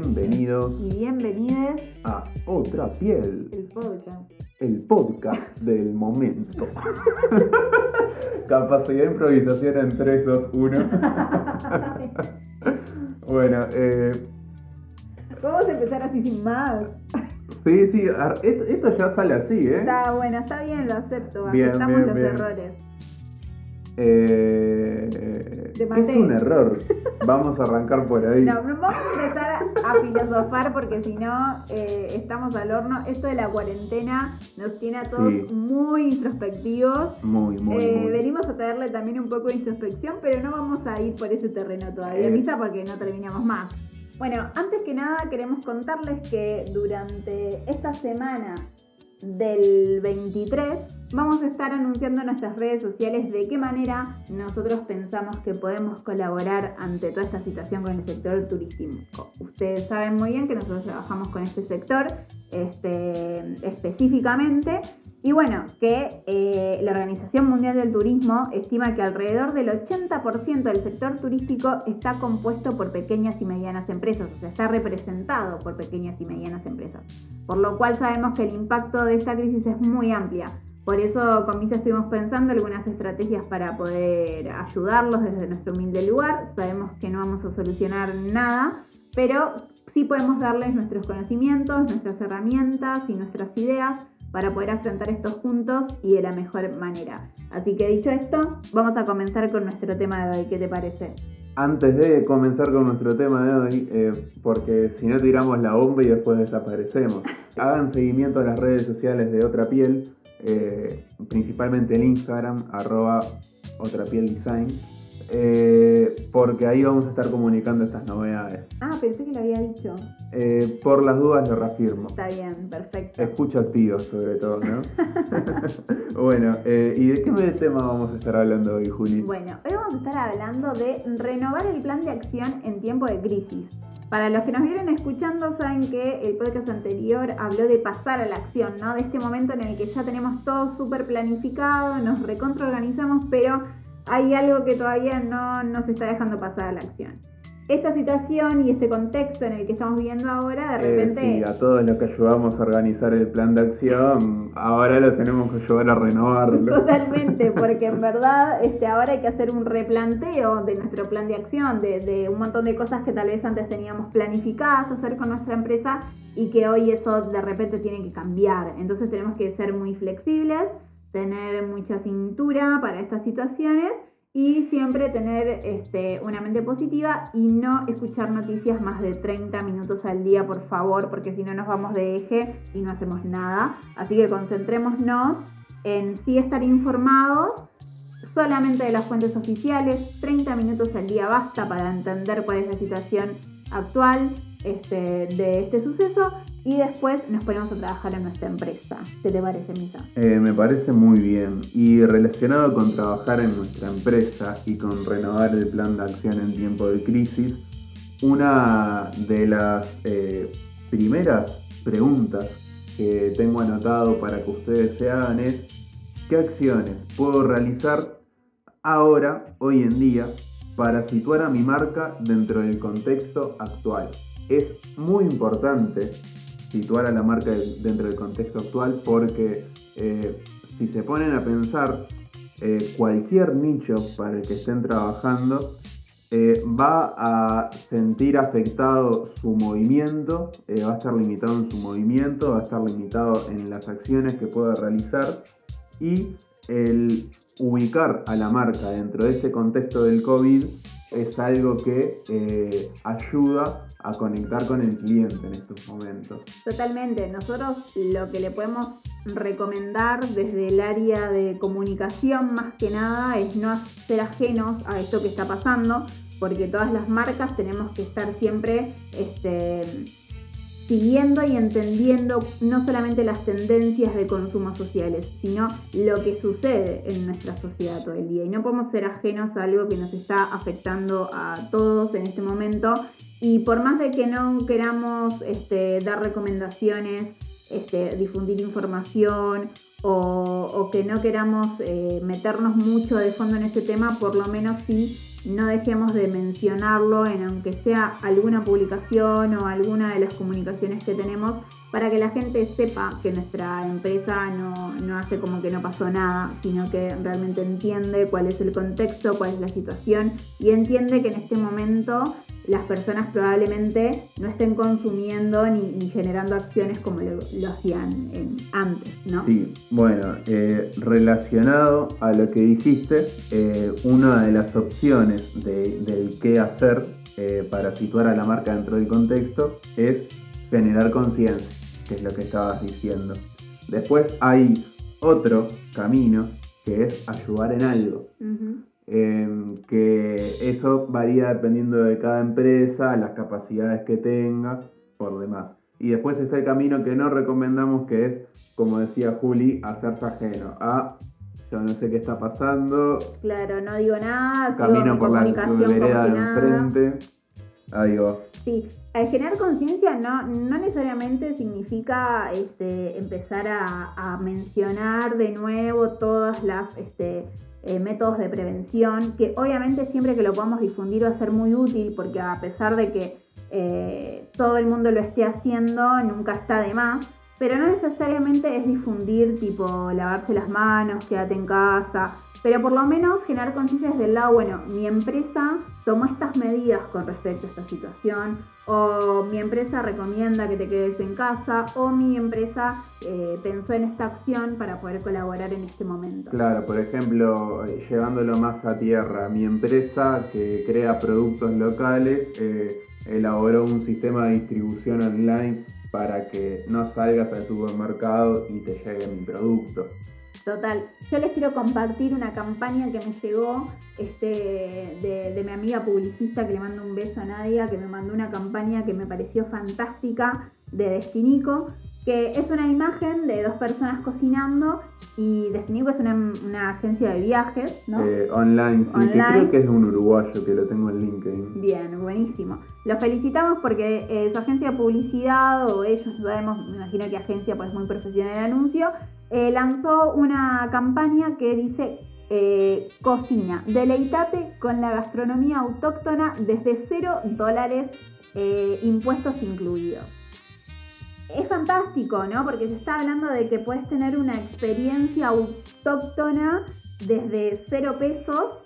bienvenidos y bienvenides a Otra Piel, el podcast. el podcast del momento. Capacidad de improvisación en 3, 2, 1. bueno, eh, Vamos a empezar así sin más. sí, sí, esto ya sale así, ¿eh? Está bueno, está bien, lo acepto. Bien, Aceptamos bien, los bien. errores. Eh, es un error. Vamos a arrancar por ahí. No, vamos a empezar a filosofar porque si no eh, estamos al horno. Esto de la cuarentena nos tiene a todos Sí. muy introspectivos. Muy, muy, Eh, muy. venimos a traerle también un poco de introspección, pero no vamos a ir por ese terreno todavía. Misa, porque no terminamos más. Bueno, antes que nada queremos contarles que durante esta semana del 23 vamos a estar anunciando en nuestras redes sociales de qué manera nosotros pensamos que podemos colaborar ante toda esta situación con el sector turístico. Ustedes saben muy bien que nosotros trabajamos con este sector este, específicamente y bueno, que eh, la Organización Mundial del Turismo estima que alrededor del 80% del sector turístico está compuesto por pequeñas y medianas empresas, o sea, está representado por pequeñas y medianas empresas. Por lo cual sabemos que el impacto de esta crisis es muy amplia. Por eso con Misa estuvimos pensando algunas estrategias para poder ayudarlos desde nuestro humilde lugar. Sabemos que no vamos a solucionar nada, pero sí podemos darles nuestros conocimientos, nuestras herramientas y nuestras ideas para poder afrontar esto juntos y de la mejor manera. Así que dicho esto, vamos a comenzar con nuestro tema de hoy. ¿Qué te parece? Antes de comenzar con nuestro tema de hoy, eh, porque si no tiramos la bomba y después desaparecemos, hagan seguimiento a las redes sociales de Otra Piel, eh, principalmente el Instagram, arroba Otra Piel Design, eh, porque ahí vamos a estar comunicando estas novedades. Ah, pensé que lo había dicho. Eh, por las dudas lo reafirmo. Está bien, perfecto. Escucha activo sobre todo, ¿no? bueno, eh, ¿y de qué tema vamos a estar hablando hoy, Juli? Bueno, hoy vamos a estar hablando de renovar el plan de acción en tiempo de crisis. Para los que nos vienen escuchando saben que el podcast anterior habló de pasar a la acción, ¿no? De este momento en el que ya tenemos todo súper planificado, nos recontraorganizamos, pero hay algo que todavía no nos está dejando pasar a la acción. Esta situación y este contexto en el que estamos viviendo ahora, de Eh, repente... sí, a todos los que ayudamos a organizar el plan de acción, ahora lo tenemos que ayudar a renovarlo. Totalmente, porque en verdad este, ahora hay que hacer un replanteo de nuestro plan de acción, de, de un montón de cosas que tal vez antes teníamos planificadas hacer con nuestra empresa y que hoy eso de repente tiene que cambiar. Entonces tenemos que ser muy flexibles, tener mucha cintura para estas situaciones y siempre tener este, una mente positiva y no escuchar noticias más de 30 minutos al día, por favor, porque si no nos vamos de eje y no hacemos nada. Así que concentrémonos en sí estar informados solamente de las fuentes oficiales, 30 minutos al día basta para entender cuál es la situación actual este, de este suceso y después nos ponemos a trabajar en nuestra empresa. ¿Qué te parece, Misa? Eh, me parece muy bien. Y relacionado con trabajar en nuestra empresa y con renovar el plan de acción en tiempo de crisis, una de las eh, primeras preguntas que tengo anotado para que ustedes se hagan es ¿qué acciones puedo realizar ahora, hoy en día, para situar a mi marca dentro del contexto actual? Es muy importante situar a la marca de- dentro del contexto actual porque eh, si se ponen a pensar eh, cualquier nicho para el que estén trabajando eh, va a sentir afectado su movimiento, va a estar limitado en su movimiento, va a estar limitado en las acciones que pueda realizar y el ubicar a la marca dentro de ese contexto del COVID es algo que ayuda a conectar con el cliente en estos momentos. Totalmente. Nosotros lo que le podemos recomendar desde el área de comunicación más que nada es no ser ajenos a esto que está pasando, porque todas las marcas tenemos que estar siempre este, siguiendo y entendiendo no solamente las tendencias de consumo sociales, sino lo que sucede en nuestra sociedad todo el día. Y no podemos ser ajenos a algo que nos está afectando a todos en este momento. Y por más de que no queramos este, dar recomendaciones, este, difundir información o, que no queramos eh, meternos mucho de fondo en ese tema, por lo menos sí no dejemos de mencionarlo en aunque sea alguna publicación o alguna de las comunicaciones que tenemos para que la gente sepa que nuestra empresa no, no, hace como que no pasó nada, sino que realmente entiende cuál es el contexto, cuál es la situación y entiende que en este momento las personas probablemente no estén consumiendo ni, generando acciones como lo, hacían antes, ¿no? Sí, bueno, eh, relacionado a lo que dijiste, eh, una de las opciones del qué hacer eh, para situar a la marca dentro del contexto es generar conciencia, que es lo que estabas diciendo. Después hay otro camino que es ayudar en algo. Em, que eso varía dependiendo de cada empresa, las capacidades que tenga, por demás. Y después está el camino que no recomendamos, que es, como decía Juli, hacerse ajeno a yo no sé qué está pasando. Claro, no digo nada. Camino por la vereda de enfrente. Ahí va. Sí, al generar conciencia no, no necesariamente significa este, empezar a, a mencionar de nuevo todas las este, eh, métodos de prevención, que obviamente siempre que lo podamos difundir va a ser muy útil porque a pesar de que eh, todo el mundo lo esté haciendo, nunca está de más, pero no necesariamente es difundir tipo lavarse las manos, quédate en casa, pero por lo menos generar conciencia desde el lado, bueno, mi empresa tomó estas medidas con respecto a esta situación, o mi empresa recomienda que te quedes en casa, o mi empresa eh, pensó en esta acción para poder colaborar en este momento. Claro, por ejemplo, llevándolo más a tierra, mi empresa que crea productos locales eh, elaboró un sistema de distribución online para que no salgas al supermercado y te llegue mi producto. Total. Yo les quiero compartir una campaña que me llegó este, de, mi amiga publicista, que le mando un beso a Nadia, que me mandó una campaña que me pareció fantástica de Destinico, que es una imagen de dos personas cocinando y Destinico es una, agencia de viajes, ¿no? Eh, online, sí, creo que es un uruguayo, que lo tengo en LinkedIn. Bien, buenísimo. Lo felicitamos porque eh, su agencia de publicidad, o ellos sabemos, me imagino que agencia pues muy profesional el anuncio, eh, lanzó una campaña que dice eh, cocina, deleitate con la gastronomía autóctona desde cero dólares, eh, impuestos incluidos. Es fantástico, ¿no? Porque se está hablando de que puedes tener una experiencia autóctona desde cero pesos,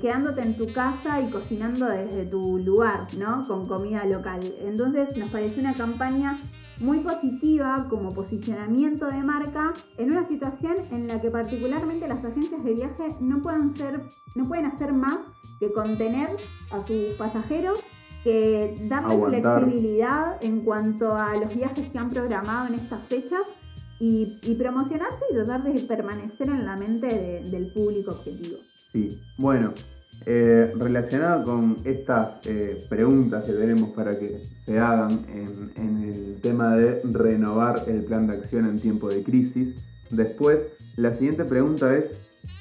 quedándote en tu casa y cocinando desde tu lugar, ¿no? Con comida local. Entonces nos pareció una campaña muy positiva como posicionamiento de marca en una situación en la que particularmente las agencias de viaje no pueden, ser, no pueden hacer más que contener a sus pasajeros, que darles flexibilidad en cuanto a los viajes que han programado en estas fechas y, promocionarse y tratar de permanecer en la mente del público objetivo. Sí, bueno, eh, relacionado con estas eh, preguntas que tenemos para que se hagan en, el tema de renovar el plan de acción en tiempo de crisis, después la siguiente pregunta es,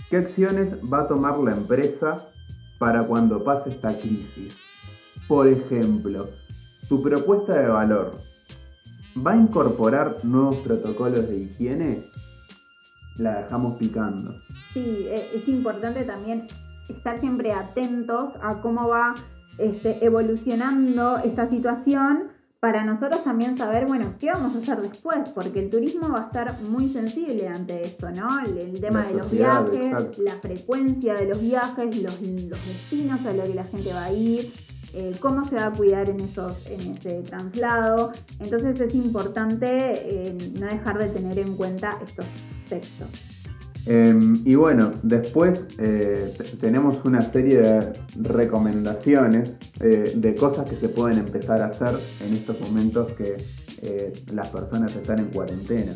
¿qué acciones va a tomar la empresa para cuando pase esta crisis? Por ejemplo, tu propuesta de valor, ¿va a incorporar nuevos protocolos de higiene? La dejamos picando. Sí, e, es importante también estar siempre atentos a cómo va este, evolucionando esta situación para nosotros también saber, bueno, qué vamos a hacer después, porque el turismo va a estar muy sensible ante esto, ¿no? El, tema de los viajes, la frecuencia de los viajes, los, los destinos a los que la gente va a ir, eh, cómo se va a cuidar en, esos, en ese traslado. Entonces es importante eh, no dejar de tener en cuenta estos textos. Em, y bueno, después eh, tenemos una serie de recomendaciones de cosas que se pueden empezar a hacer en estos momentos que las personas están en cuarentena.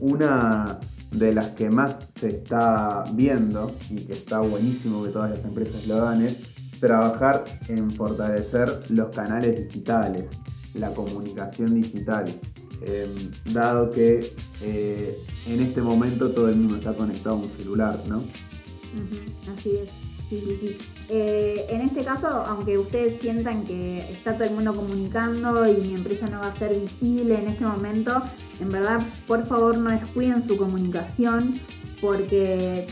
una de las que más se está viendo y que está buenísimo que todas las empresas lo hagan es trabajar en fortalecer los canales digitales, la comunicación digital. Em, dado que eh, en este momento todo el mundo está conectado a un celular, ¿no? así es. Sí, sí, sí. Eh, en este caso, aunque ustedes sientan que está todo el mundo comunicando y mi empresa no va a ser visible en este momento, en verdad, por favor no descuiden su comunicación porque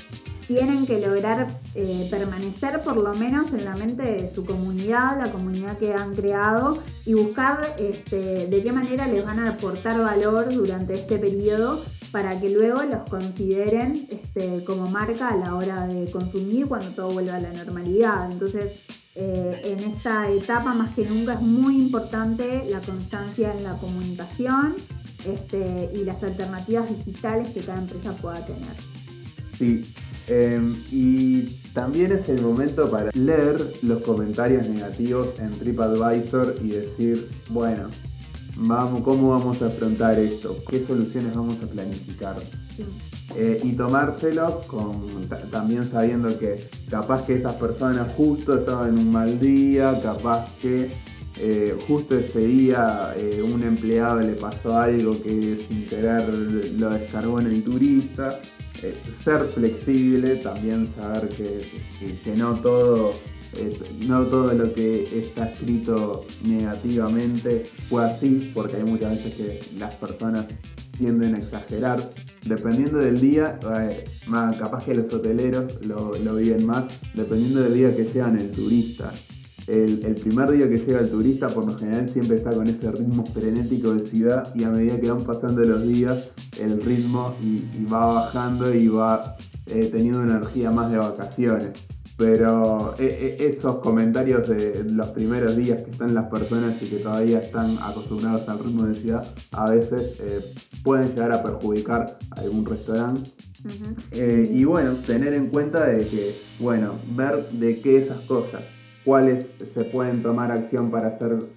tienen que lograr eh, permanecer por lo menos en la mente de su comunidad, la comunidad que han creado, y buscar este, de qué manera les van a aportar valor durante este periodo para que luego los consideren este, como marca a la hora de consumir cuando todo vuelva a la normalidad. Entonces, eh, en esta etapa más que nunca es muy importante la constancia en la comunicación este, y las alternativas digitales que cada empresa pueda tener. Sí, em, y también es el momento para leer los comentarios negativos en TripAdvisor y decir, bueno, vamos, cómo vamos a afrontar esto, qué soluciones vamos a planificar. Eh, y tomárselos con, también sabiendo que capaz que esas personas justo estaban en un mal día, capaz que eh, justo ese día eh, un empleado le pasó algo que sin querer lo descargó en el turista. Ser flexible, también saber que, que no todo no todo lo que está escrito negativamente fue así, porque hay muchas veces que las personas tienden a exagerar. Dependiendo del día, eh, capaz que los hoteleros lo, lo viven más, dependiendo del día que sean el turista. El, primer día que llega el turista por lo general siempre está con ese ritmo frenético de ciudad y a medida que van pasando los días el ritmo y, va bajando y va eh, teniendo una energía más de vacaciones. Pero eh, eh, esos comentarios de los primeros días que están las personas y que todavía están acostumbrados al ritmo de ciudad, a veces eh, pueden llegar a perjudicar a algún restaurante. y bueno, tener en cuenta de que, bueno, ver de qué esas cosas, cuáles se pueden tomar acción para hacer,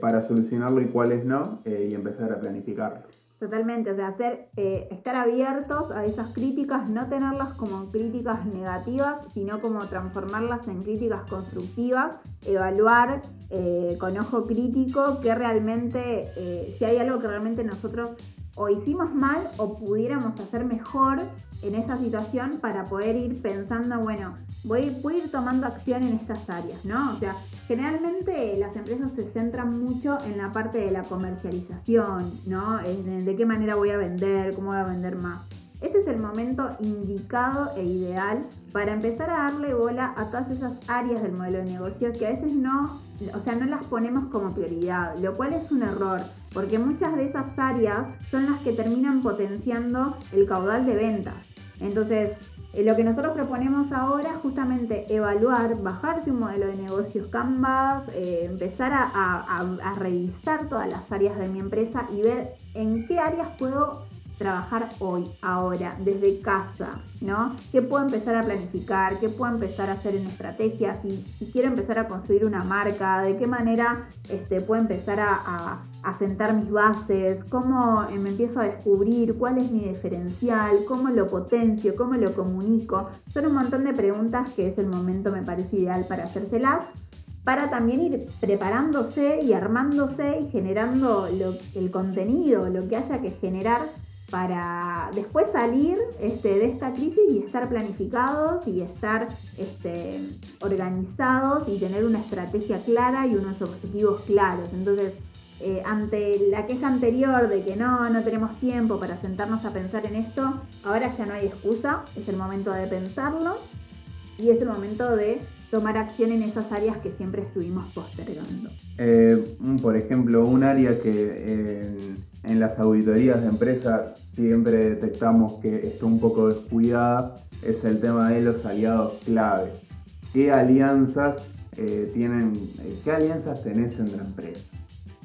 para solucionarlo y cuáles no, y empezar a planificarlo. Totalmente, o sea, hacer, eh, estar abiertos a esas críticas, no tenerlas como críticas negativas, sino como transformarlas en críticas constructivas, evaluar eh, con ojo crítico que realmente, eh, si hay algo que realmente nosotros o hicimos mal o pudiéramos hacer mejor en esa situación para poder ir pensando, bueno, voy, a ir tomando acción en estas áreas, ¿no? O sea, generalmente las empresas se centran mucho en la parte de la comercialización, ¿no? de qué manera voy a vender, cómo voy a vender más. Este es el momento indicado e ideal para empezar a darle bola a todas esas áreas del modelo de negocio que a veces no, o sea, no las ponemos como prioridad, lo cual es un error, porque muchas de esas áreas son las que terminan potenciando el caudal de ventas. Entonces, eh, lo que nosotros proponemos ahora es justamente evaluar, bajarse un modelo de negocios Canvas, eh, empezar a revisar todas las áreas de mi empresa y ver en qué áreas puedo trabajar hoy, ahora, desde casa, ¿no? ¿Qué puedo empezar a planificar? ¿Qué puedo empezar a hacer en estrategias? Si, quiero empezar a construir una marca, ¿de qué manera este, puedo empezar a, sentar mis bases? ¿Cómo me empiezo a descubrir? ¿Cuál es mi diferencial? ¿Cómo lo potencio? ¿Cómo lo comunico? Son un montón de preguntas que es el momento, me parece ideal para hacérselas para también ir preparándose y armándose y generando el contenido, lo que haya que generar para después salir este, de esta crisis y estar planificados y estar este, organizados y tener una estrategia clara y unos objetivos claros. Entonces, eh, ante la queja anterior de que no, no tenemos tiempo para sentarnos a pensar en esto, ahora ya no hay excusa, es el momento de pensarlo y es el momento de tomar acción en esas áreas que siempre estuvimos postergando. Eh, por ejemplo, un área que en las auditorías de empresas siempre detectamos que está un poco descuidada es el tema de los aliados clave. ¿Qué alianzas eh, tienen, qué alianzas tenés en la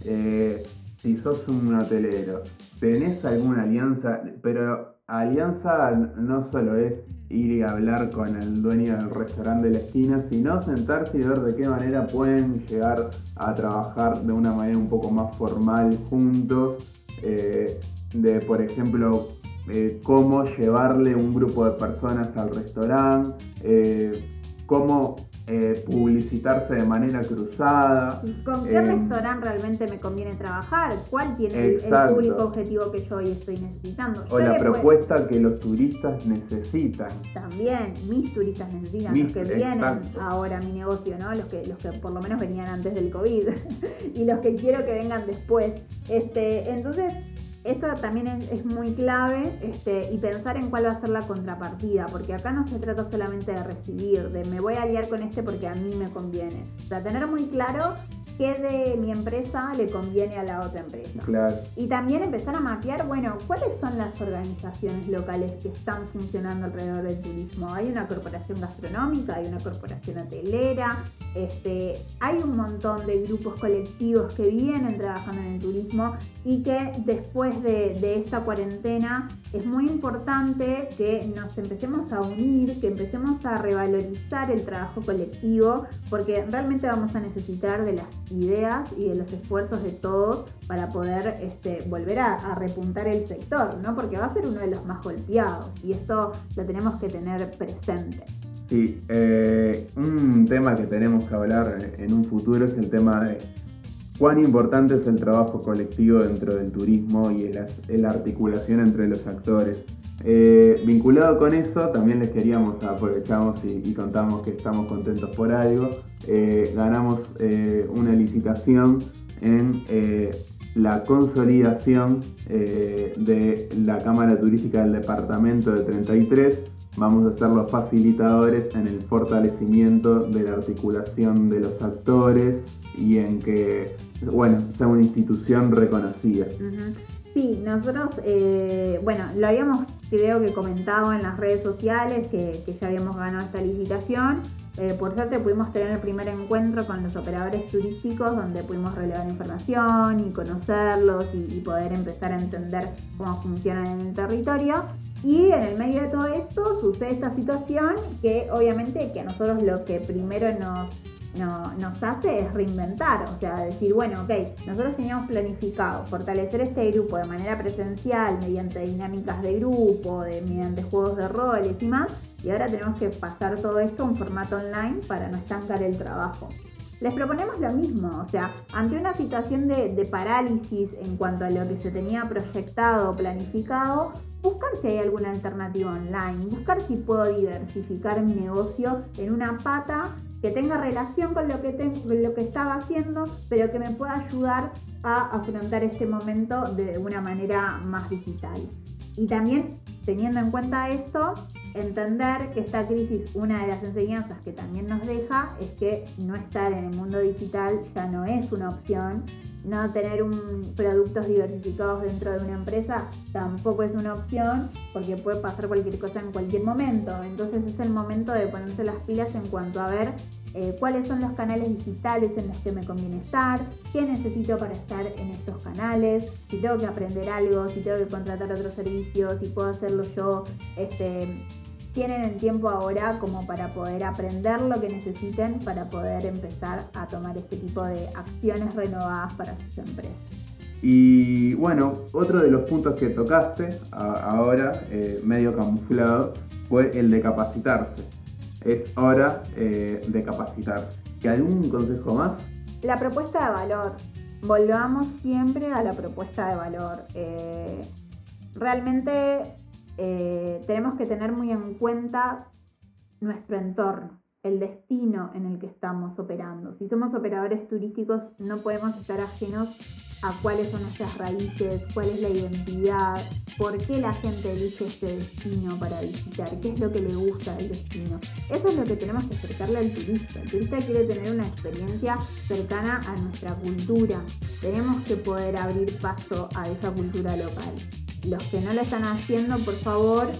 empresa? si sos un hotelero, ¿tenés alguna alianza? Pero alianza no solo es ir y hablar con el dueño del restaurante de la esquina, sino sentarse y ver de qué manera pueden llegar a trabajar de una manera un poco más formal juntos, eh, de por ejemplo eh, cómo llevarle un grupo de personas al restaurante, eh, cómo eh, publicitarse de manera cruzada. ¿Con qué eh, restaurante realmente me conviene trabajar? ¿Cuál tiene el- público objetivo que yo hoy estoy necesitando? O la puedo- propuesta que los turistas necesitan. También, mis turistas necesitan, Mis- los que vienen exacto. ahora a mi negocio, ¿no? Los que, los que por lo menos venían antes del COVID y los que quiero que vengan después. Este, entonces, esto también es, es muy clave este, y pensar en cuál va a ser la contrapartida, porque acá no se trata solamente de recibir, de me voy a aliar con este porque a mí me conviene. O sea, tener muy claro qué de mi empresa le conviene a la otra empresa. Claro. Y también empezar a mapear, bueno, cuáles son las organizaciones locales que están funcionando alrededor del turismo. Hay una corporación gastronómica, hay una corporación hotelera, este, hay un montón de grupos colectivos que vienen trabajando en el turismo y que después de, de esta cuarentena es muy importante que nos empecemos a unir, que empecemos a revalorizar el trabajo colectivo, porque realmente vamos a necesitar de las ideas y de los esfuerzos de todos para poder este, volver a, repuntar el sector, ¿no? Porque va a ser uno de los más golpeados y esto lo tenemos que tener presente. Sí, eh, un tema que tenemos que hablar en un futuro es el tema de cuán importante es el trabajo colectivo dentro del turismo y la, la articulación entre los actores. Eh, vinculado con eso, también les queríamos, aprovechamos y, contamos que estamos contentos por algo, eh, ganamos eh, una licitación en la consolidación de la Cámara Turística del Departamento de 33 vamos a ser los facilitadores en el fortalecimiento de la articulación de los actores y en que, bueno, sea una institución reconocida. Sí, nosotros, eh, bueno, lo habíamos creo que comentado en las redes sociales que, que ya habíamos ganado esta licitación. Eh, por suerte pudimos tener el primer encuentro con los operadores turísticos donde pudimos relevar información y conocerlos y, y poder empezar a entender cómo funcionan en el territorio. Y en el medio de todo esto sucede esta situación que obviamente que a nosotros lo que primero nos, no- nos hace es reinventar, o sea, decir, bueno, ok, nosotros teníamos planificado fortalecer este grupo de manera presencial mediante dinámicas de grupo, de, mediante juegos de roles y más, y ahora tenemos que pasar todo esto un formato online para no estancar el trabajo. Les proponemos lo mismo, o sea, ante una situación de, de parálisis en cuanto a lo que se tenía proyectado o planificado, buscar si hay alguna alternativa online, buscar si puedo diversificar mi negocio en una pata que tenga relación con lo que, con lo que estaba haciendo, pero que me pueda ayudar a afrontar este momento de una manera más digital. Y también, teniendo en cuenta esto, entender que esta crisis, una de las enseñanzas que también nos deja es que no estar en el mundo digital ya no es una opción, no tener un, productos diversificados dentro de una empresa tampoco es una opción porque puede pasar cualquier cosa en cualquier momento. Entonces es el momento de ponerse las pilas en cuanto a ver eh, cuáles son los canales digitales en los que me conviene estar, qué necesito para estar en estos canales, si tengo que aprender algo, si tengo que contratar otros servicios, si puedo hacerlo yo. Este, tienen el tiempo ahora como para poder aprender lo que necesiten para poder empezar a tomar este tipo de acciones renovadas para sus empresas. Y bueno, otro de los puntos que tocaste ahora, eh, medio camuflado, fue el de capacitarse. Es hora eh, de capacitarse. ¿Y algún consejo más? La propuesta de valor. Volvamos siempre a la propuesta de valor. Eh, realmente eh, tenemos que tener muy en cuenta nuestro entorno, el destino en el que estamos operando. Si somos operadores turísticos, no podemos estar ajenos a cuáles son nuestras raíces, cuál es la identidad, por qué la gente elige este destino para visitar, qué es lo que le gusta del destino. Eso es lo que tenemos que acercarle al turista. El turista quiere tener una experiencia cercana a nuestra cultura. Tenemos que poder abrir paso a esa cultura local. Los que no lo están haciendo, por favor,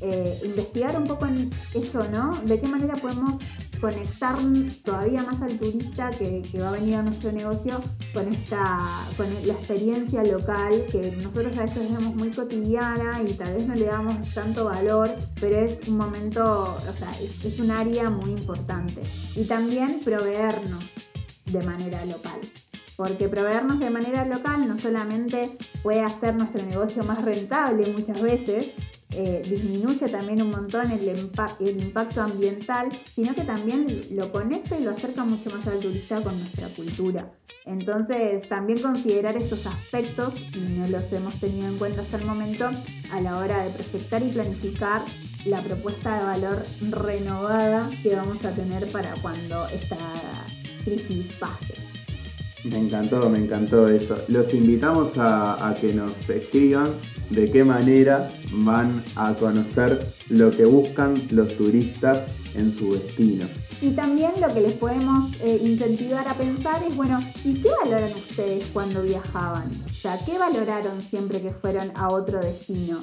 eh, investigar un poco en eso, ¿no? De qué manera podemos conectar todavía más al turista que, va a venir a nuestro negocio con esta con la experiencia local que nosotros a veces vemos muy cotidiana y tal vez no le damos tanto valor, pero es un momento, o sea, es, es un área muy importante. Y también proveernos de manera local. Porque proveernos de manera local no solamente puede hacer nuestro negocio más rentable muchas veces, eh, disminuye también un montón el, el, impacto ambiental, sino que también lo conecta y lo acerca mucho más al turista con nuestra cultura. Entonces, también considerar estos aspectos, y no los hemos tenido en cuenta hasta el momento, a la hora de proyectar y planificar la propuesta de valor renovada que vamos a tener para cuando esta crisis pase. Me encantó, me encantó eso. Los invitamos a, que nos escriban de qué manera van a conocer lo que buscan los turistas en su destino. Y también lo que les podemos eh, incentivar a pensar es, bueno, ¿y qué valoran ustedes cuando viajaban? O sea, ¿qué valoraron siempre que fueron a otro destino?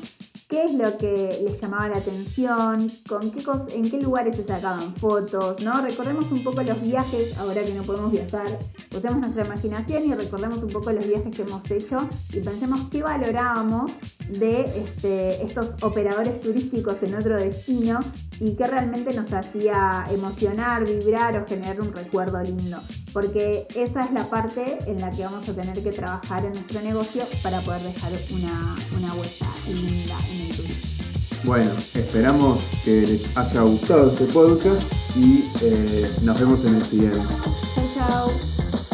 Qué es lo que les llamaba la atención, con qué en qué lugares se sacaban fotos, ¿no? Recordemos un poco los viajes, ahora que no podemos viajar, usemos nuestra imaginación y recordemos un poco los viajes que hemos hecho y pensemos qué valorábamos de este, estos operadores turísticos en otro destino y qué realmente nos hacía emocionar, vibrar o generar un recuerdo lindo. Porque esa es la parte en la que vamos a tener que trabajar en nuestro negocio para poder dejar una, una huella linda Bueno, esperamos que les haya gustado este podcast y eh, nos vemos en el siguiente. Chao, chao.